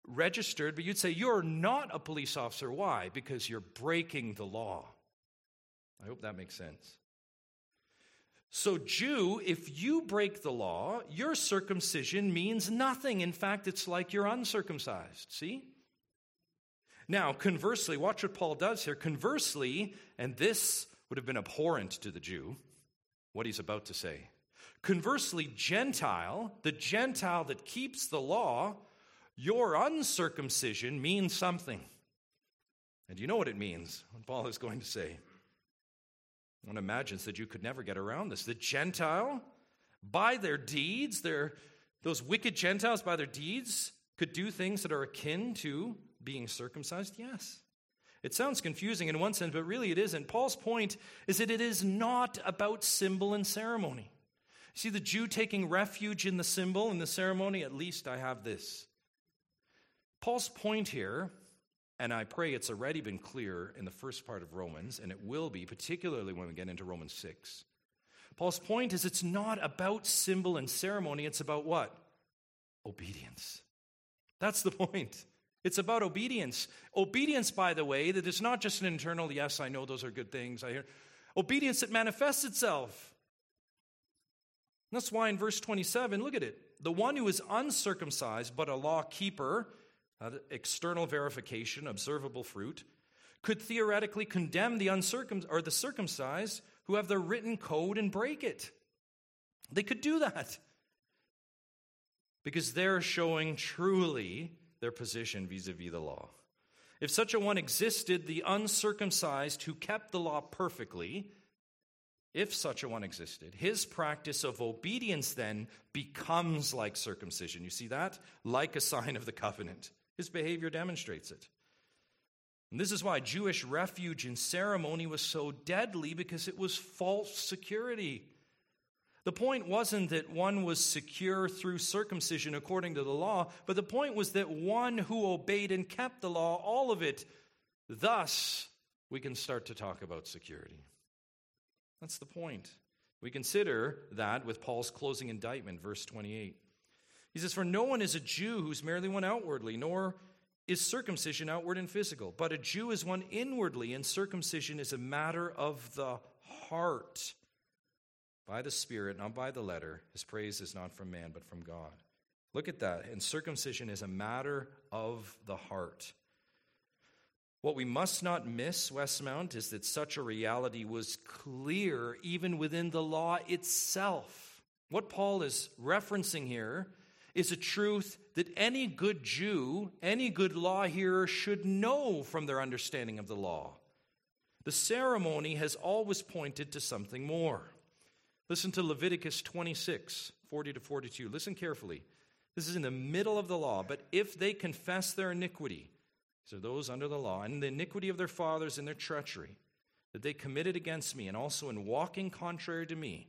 registered, but you'd say, You're not a police officer. Why? Because you're breaking the law. I hope that makes sense. So, Jew, if you break the law, your circumcision means nothing. In fact, it's like you're uncircumcised. See? Now, conversely, watch what Paul does here. Conversely, and this would have been abhorrent to the Jew, what he's about to say. Conversely, Gentile, the Gentile that keeps the law, your uncircumcision means something. And you know what it means, what Paul is going to say. One imagines that you could never get around this. The Gentile, by their deeds, their, those wicked Gentiles, by their deeds, could do things that are akin to being circumcised? Yes. It sounds confusing in one sense, but really it isn't. Paul's point is that it is not about symbol and ceremony. See, the Jew taking refuge in the symbol and the ceremony, at least I have this. Paul's point here and I pray it's already been clear in the first part of Romans, and it will be, particularly when we get into Romans 6. Paul's point is it's not about symbol and ceremony, it's about what? Obedience. That's the point. It's about obedience. Obedience, by the way, that is not just an internal, yes, I know those are good things. I hear. Obedience that manifests itself. that's why in verse 27, look at it. The one who is uncircumcised but a law keeper, uh, external verification, observable fruit, could theoretically condemn the uncircumcised or the circumcised who have the written code and break it. They could do that because they're showing truly their position vis a vis the law. If such a one existed, the uncircumcised who kept the law perfectly, if such a one existed, his practice of obedience then becomes like circumcision. You see that? Like a sign of the covenant. His behavior demonstrates it. And this is why Jewish refuge in ceremony was so deadly because it was false security. The point wasn't that one was secure through circumcision according to the law, but the point was that one who obeyed and kept the law, all of it, thus we can start to talk about security. That's the point. We consider that with Paul's closing indictment, verse 28. He says, For no one is a Jew who's merely one outwardly, nor is circumcision outward and physical, but a Jew is one inwardly, and circumcision is a matter of the heart. by the Spirit, not by the letter. His praise is not from man, but from God. Look at that. And circumcision is a matter of the heart. What we must not miss, Westmount, is that such a reality was clear even within the law itself. What Paul is referencing here is a truth that any good Jew, any good law hearer should know from their understanding of the law. The ceremony has always pointed to something more. Listen to Leviticus 26, 40 to 42. Listen carefully. This is in the middle of the law. But if they confess their iniquity, so those under the law, and the iniquity of their fathers and their treachery that they committed against me, and also in walking contrary to me,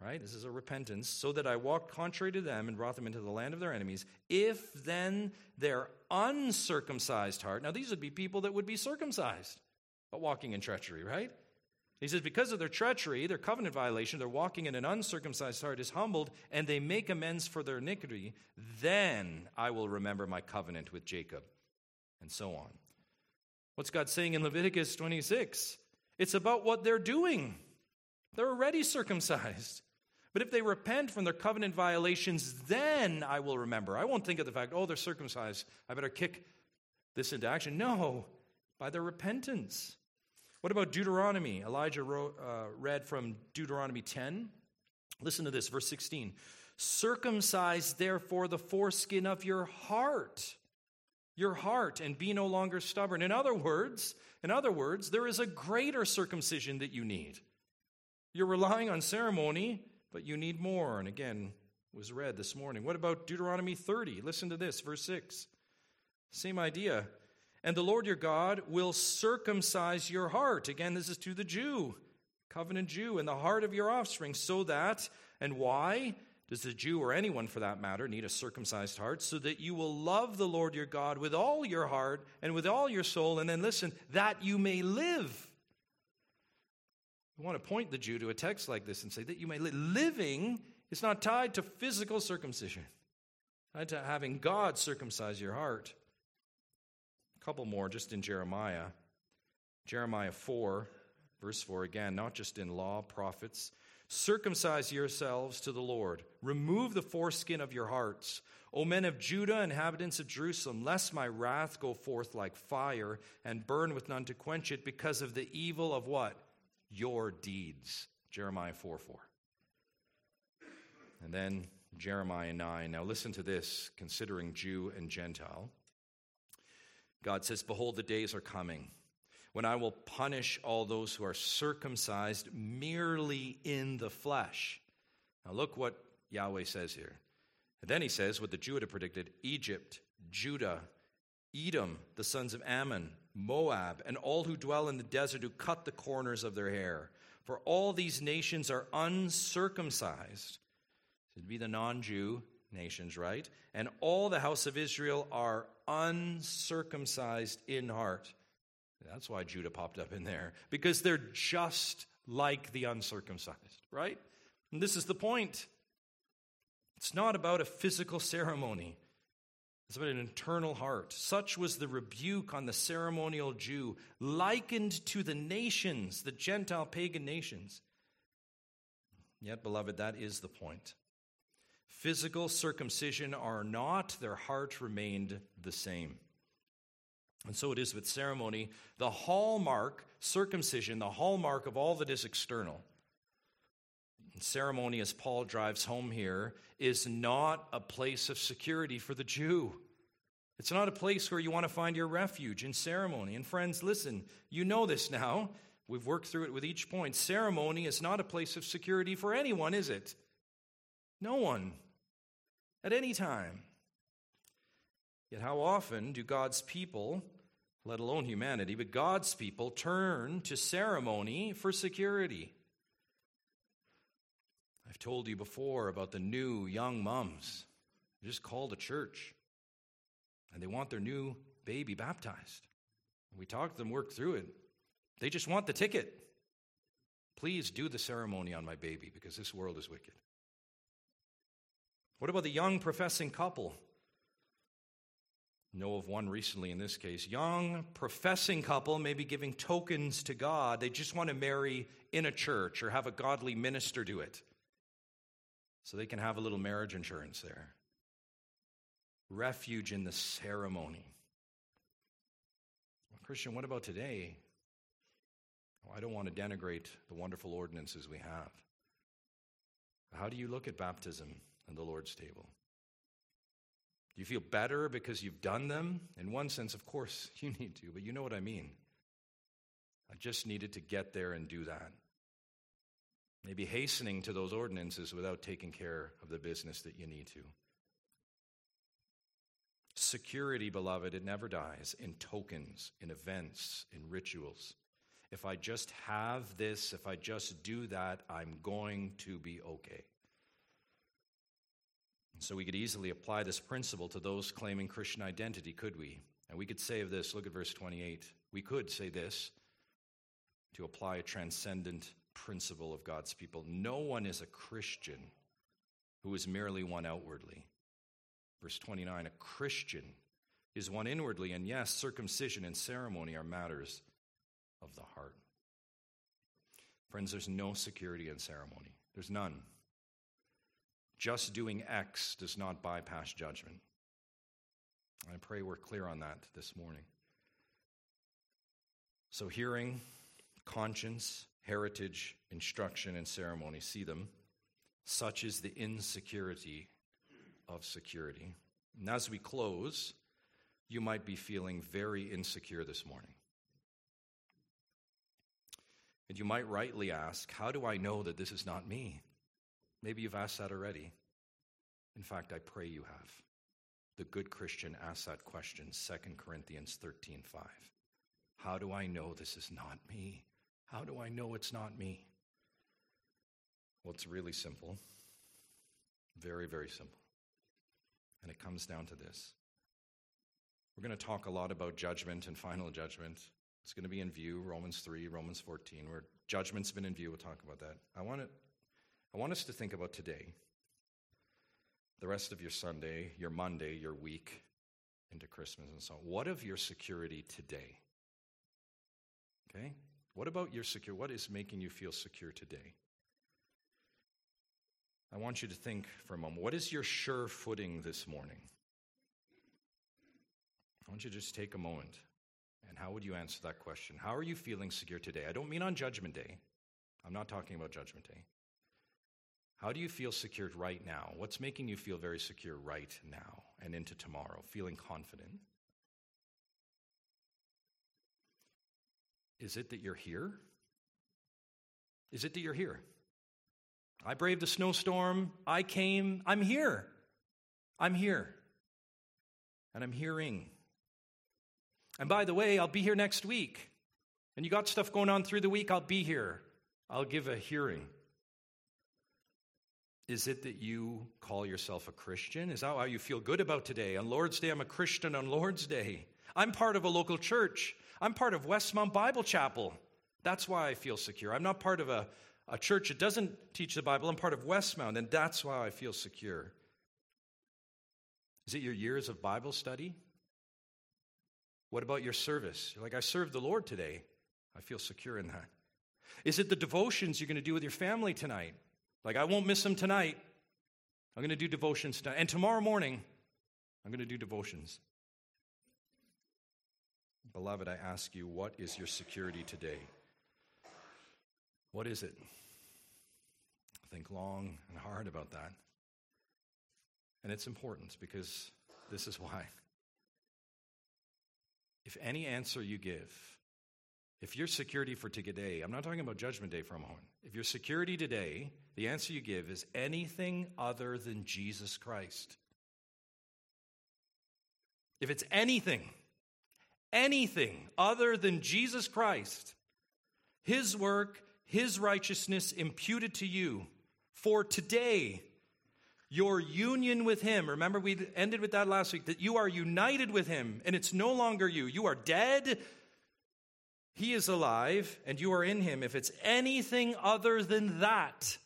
right? This is a repentance, so that I walked contrary to them and brought them into the land of their enemies. If then their uncircumcised heart, now these would be people that would be circumcised, but walking in treachery, right? He says, because of their treachery, their covenant violation, their walking in an uncircumcised heart is humbled, and they make amends for their iniquity, then I will remember my covenant with Jacob, and so on. What's God saying in Leviticus 26? It's about what they're doing. They're already circumcised. But if they repent from their covenant violations, then I will remember. I won't think of the fact, oh, they're circumcised. I better kick this into action. No, by their repentance. What about Deuteronomy? Elijah wrote, uh, read from Deuteronomy 10. Listen to this, verse 16. Circumcise therefore the foreskin of your heart, your heart, and be no longer stubborn. In other words, in other words, there is a greater circumcision that you need. You're relying on ceremony, but you need more. And again, was read this morning. What about Deuteronomy 30? Listen to this, verse 6. Same idea. And the Lord your God will circumcise your heart. Again, this is to the Jew, covenant Jew, in the heart of your offspring, so that, and why does the Jew or anyone for that matter need a circumcised heart? So that you will love the Lord your God with all your heart and with all your soul, and then listen, that you may live. We want to point the Jew to a text like this and say that you may live. Living is not tied to physical circumcision, tied to having God circumcise your heart A couple more just in Jeremiah. Jeremiah 4, verse 4 again, not just in law, prophets. Circumcise yourselves to the Lord. Remove the foreskin of your hearts. O men of Judah, inhabitants of Jerusalem, lest my wrath go forth like fire and burn with none to quench it because of the evil of what? Your deeds. Jeremiah 4 4. And then Jeremiah 9. Now listen to this, considering Jew and Gentile. God says, Behold, the days are coming when I will punish all those who are circumcised merely in the flesh. Now, look what Yahweh says here. And then he says what the Jew had predicted Egypt, Judah, Edom, the sons of Ammon, Moab, and all who dwell in the desert who cut the corners of their hair. For all these nations are uncircumcised. It'd be the non Jew nations, right? And all the house of Israel are uncircumcised in heart. That's why Judah popped up in there, because they're just like the uncircumcised, right? And this is the point. It's not about a physical ceremony. It's about an internal heart. Such was the rebuke on the ceremonial Jew, likened to the nations, the Gentile pagan nations. Yet, beloved, that is the point physical circumcision are not, their heart remained the same. And so it is with ceremony. The hallmark, circumcision, the hallmark of all that is external. Ceremony, as Paul drives home here, is not a place of security for the Jew. It's not a place where you want to find your refuge in ceremony. And friends, listen, you know this now. We've worked through it with each point. Ceremony is not a place of security for anyone, is it? No one at any time. Yet, how often do God's people, let alone humanity, but God's people, turn to ceremony for security? I've told you before about the new young moms. They just called a church and they want their new baby baptized. We talked to them, worked through it. They just want the ticket. Please do the ceremony on my baby because this world is wicked. What about the young professing couple? Know of one recently in this case, young professing couple, maybe giving tokens to God. They just want to marry in a church or have a godly minister do it so they can have a little marriage insurance there. Refuge in the ceremony. Christian, what about today? Well, I don't want to denigrate the wonderful ordinances we have. How do you look at baptism and the Lord's table? Do you feel better because you've done them? In one sense, of course, you need to, but you know what I mean. I just needed to get there and do that. Maybe hastening to those ordinances without taking care of the business that you need to. Security, beloved, it never dies in tokens, in events, in rituals. If I just have this, if I just do that, I'm going to be okay. So we could easily apply this principle to those claiming Christian identity, could we? And we could say of this, look at verse 28. We could say this to apply a transcendent principle of God's people. No one is a Christian who is merely one outwardly. Verse 29 A Christian is one inwardly, and yes, circumcision and ceremony are matters of the heart. Friends, there's no security in ceremony, there's none. Just doing X does not bypass judgment. I pray we're clear on that this morning. So, hearing, conscience, heritage, instruction, and ceremony, see them. Such is the insecurity of security. And as we close, you might be feeling very insecure this morning. And you might rightly ask, How do I know that this is not me? Maybe you've asked that already. In fact, I pray you have. The good Christian asks that question, 2 Corinthians 13 5. How do I know this is not me? How do I know it's not me? Well, it's really simple. Very, very simple. And it comes down to this. We're going to talk a lot about judgment and final judgment. It's going to be in view, Romans 3, Romans 14, where judgment's been in view. We'll talk about that. I want, it, I want us to think about today, the rest of your Sunday, your Monday, your week into Christmas and so on. What of your security today? Okay? What about your secure? What is making you feel secure today? I want you to think for a moment. What is your sure footing this morning? I want you to just take a moment. And how would you answer that question? How are you feeling secure today? I don't mean on Judgment Day. I'm not talking about Judgment Day. How do you feel secured right now? What's making you feel very secure right now and into tomorrow? Feeling confident? Is it that you're here? Is it that you're here? I braved the snowstorm. I came. I'm here. I'm here. And I'm hearing. And by the way, I'll be here next week. And you got stuff going on through the week, I'll be here. I'll give a hearing. Is it that you call yourself a Christian? Is that how you feel good about today? On Lord's Day, I'm a Christian on Lord's Day. I'm part of a local church. I'm part of Westmount Bible Chapel. That's why I feel secure. I'm not part of a, a church that doesn't teach the Bible. I'm part of Westmount, and that's why I feel secure. Is it your years of Bible study? What about your service? Like, I served the Lord today. I feel secure in that. Is it the devotions you're going to do with your family tonight? Like, I won't miss them tonight. I'm going to do devotions tonight. And tomorrow morning, I'm going to do devotions. Beloved, I ask you, what is your security today? What is it? Think long and hard about that. And it's important because this is why. If any answer you give, if your security for today, I'm not talking about judgment day for a moment. If your security today, the answer you give is anything other than Jesus Christ. If it's anything, anything other than Jesus Christ, His work, His righteousness imputed to you for today, your union with Him. Remember, we ended with that last week that you are united with Him and it's no longer you. You are dead. He is alive and you are in Him. If it's anything other than that,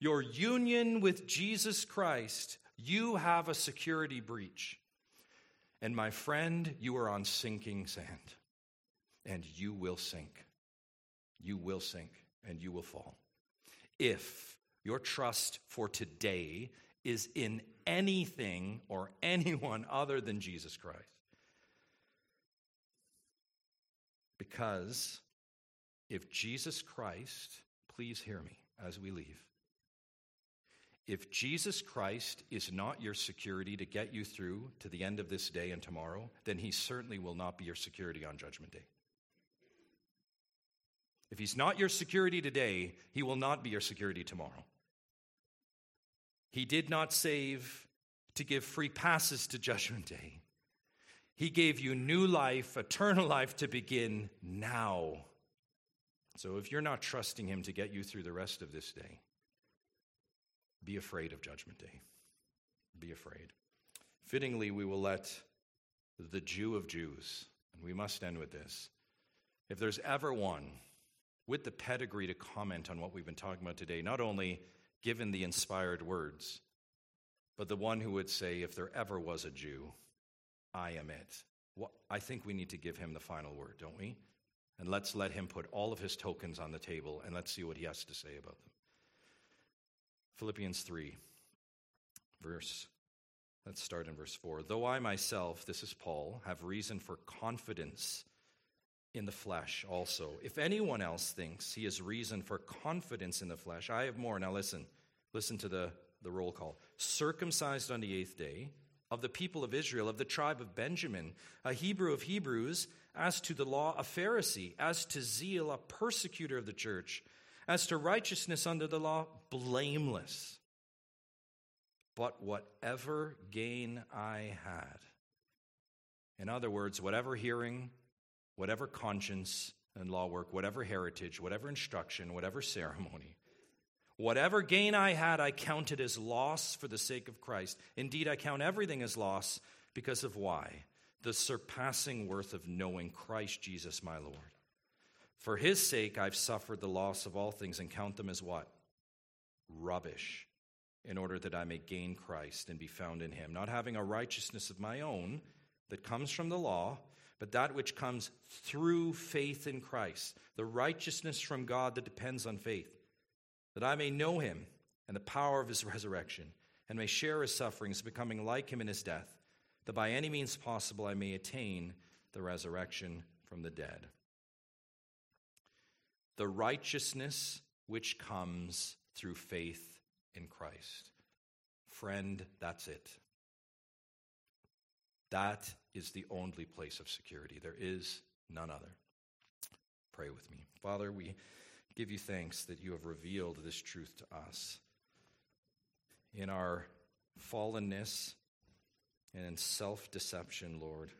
your union with Jesus Christ, you have a security breach. And my friend, you are on sinking sand, and you will sink. You will sink, and you will fall. If your trust for today is in anything or anyone other than Jesus Christ. Because if Jesus Christ, please hear me as we leave, if Jesus Christ is not your security to get you through to the end of this day and tomorrow, then he certainly will not be your security on Judgment Day. If he's not your security today, he will not be your security tomorrow. He did not save to give free passes to Judgment Day. He gave you new life, eternal life to begin now. So if you're not trusting Him to get you through the rest of this day, be afraid of Judgment Day. Be afraid. Fittingly, we will let the Jew of Jews, and we must end with this. If there's ever one with the pedigree to comment on what we've been talking about today, not only given the inspired words, but the one who would say, if there ever was a Jew, I am it. Well, I think we need to give him the final word, don't we? And let's let him put all of his tokens on the table and let's see what he has to say about them. Philippians 3, verse, let's start in verse 4. Though I myself, this is Paul, have reason for confidence in the flesh also. If anyone else thinks he has reason for confidence in the flesh, I have more. Now listen, listen to the, the roll call. Circumcised on the eighth day, of the people of Israel, of the tribe of Benjamin, a Hebrew of Hebrews, as to the law, a Pharisee, as to zeal, a persecutor of the church, as to righteousness under the law, blameless. But whatever gain I had, in other words, whatever hearing, whatever conscience and law work, whatever heritage, whatever instruction, whatever ceremony, whatever gain I had, I counted as loss for the sake of Christ. Indeed, I count everything as loss because of why? The surpassing worth of knowing Christ Jesus my Lord. For his sake, I've suffered the loss of all things and count them as what? Rubbish, in order that I may gain Christ and be found in him, not having a righteousness of my own that comes from the law but that which comes through faith in Christ, the righteousness from God that depends on faith, that I may know him and the power of his resurrection, and may share his sufferings, becoming like him in his death, that by any means possible I may attain the resurrection from the dead. The righteousness which comes through faith in Christ. Friend, that's it. That is the only place of security. There is none other. Pray with me. Father, we give you thanks that you have revealed this truth to us. In our fallenness and self deception, Lord,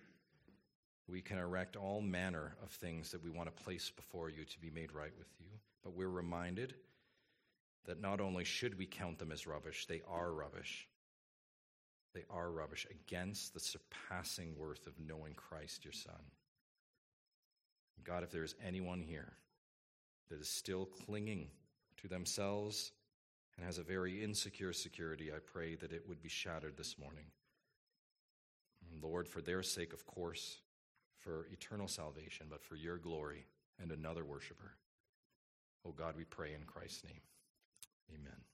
we can erect all manner of things that we want to place before you to be made right with you. But we're reminded that not only should we count them as rubbish, they are rubbish. They are rubbish against the surpassing worth of knowing Christ, your Son. God, if there is anyone here that is still clinging to themselves and has a very insecure security, I pray that it would be shattered this morning. Lord, for their sake, of course, for eternal salvation, but for your glory and another worshiper. Oh God, we pray in Christ's name. Amen.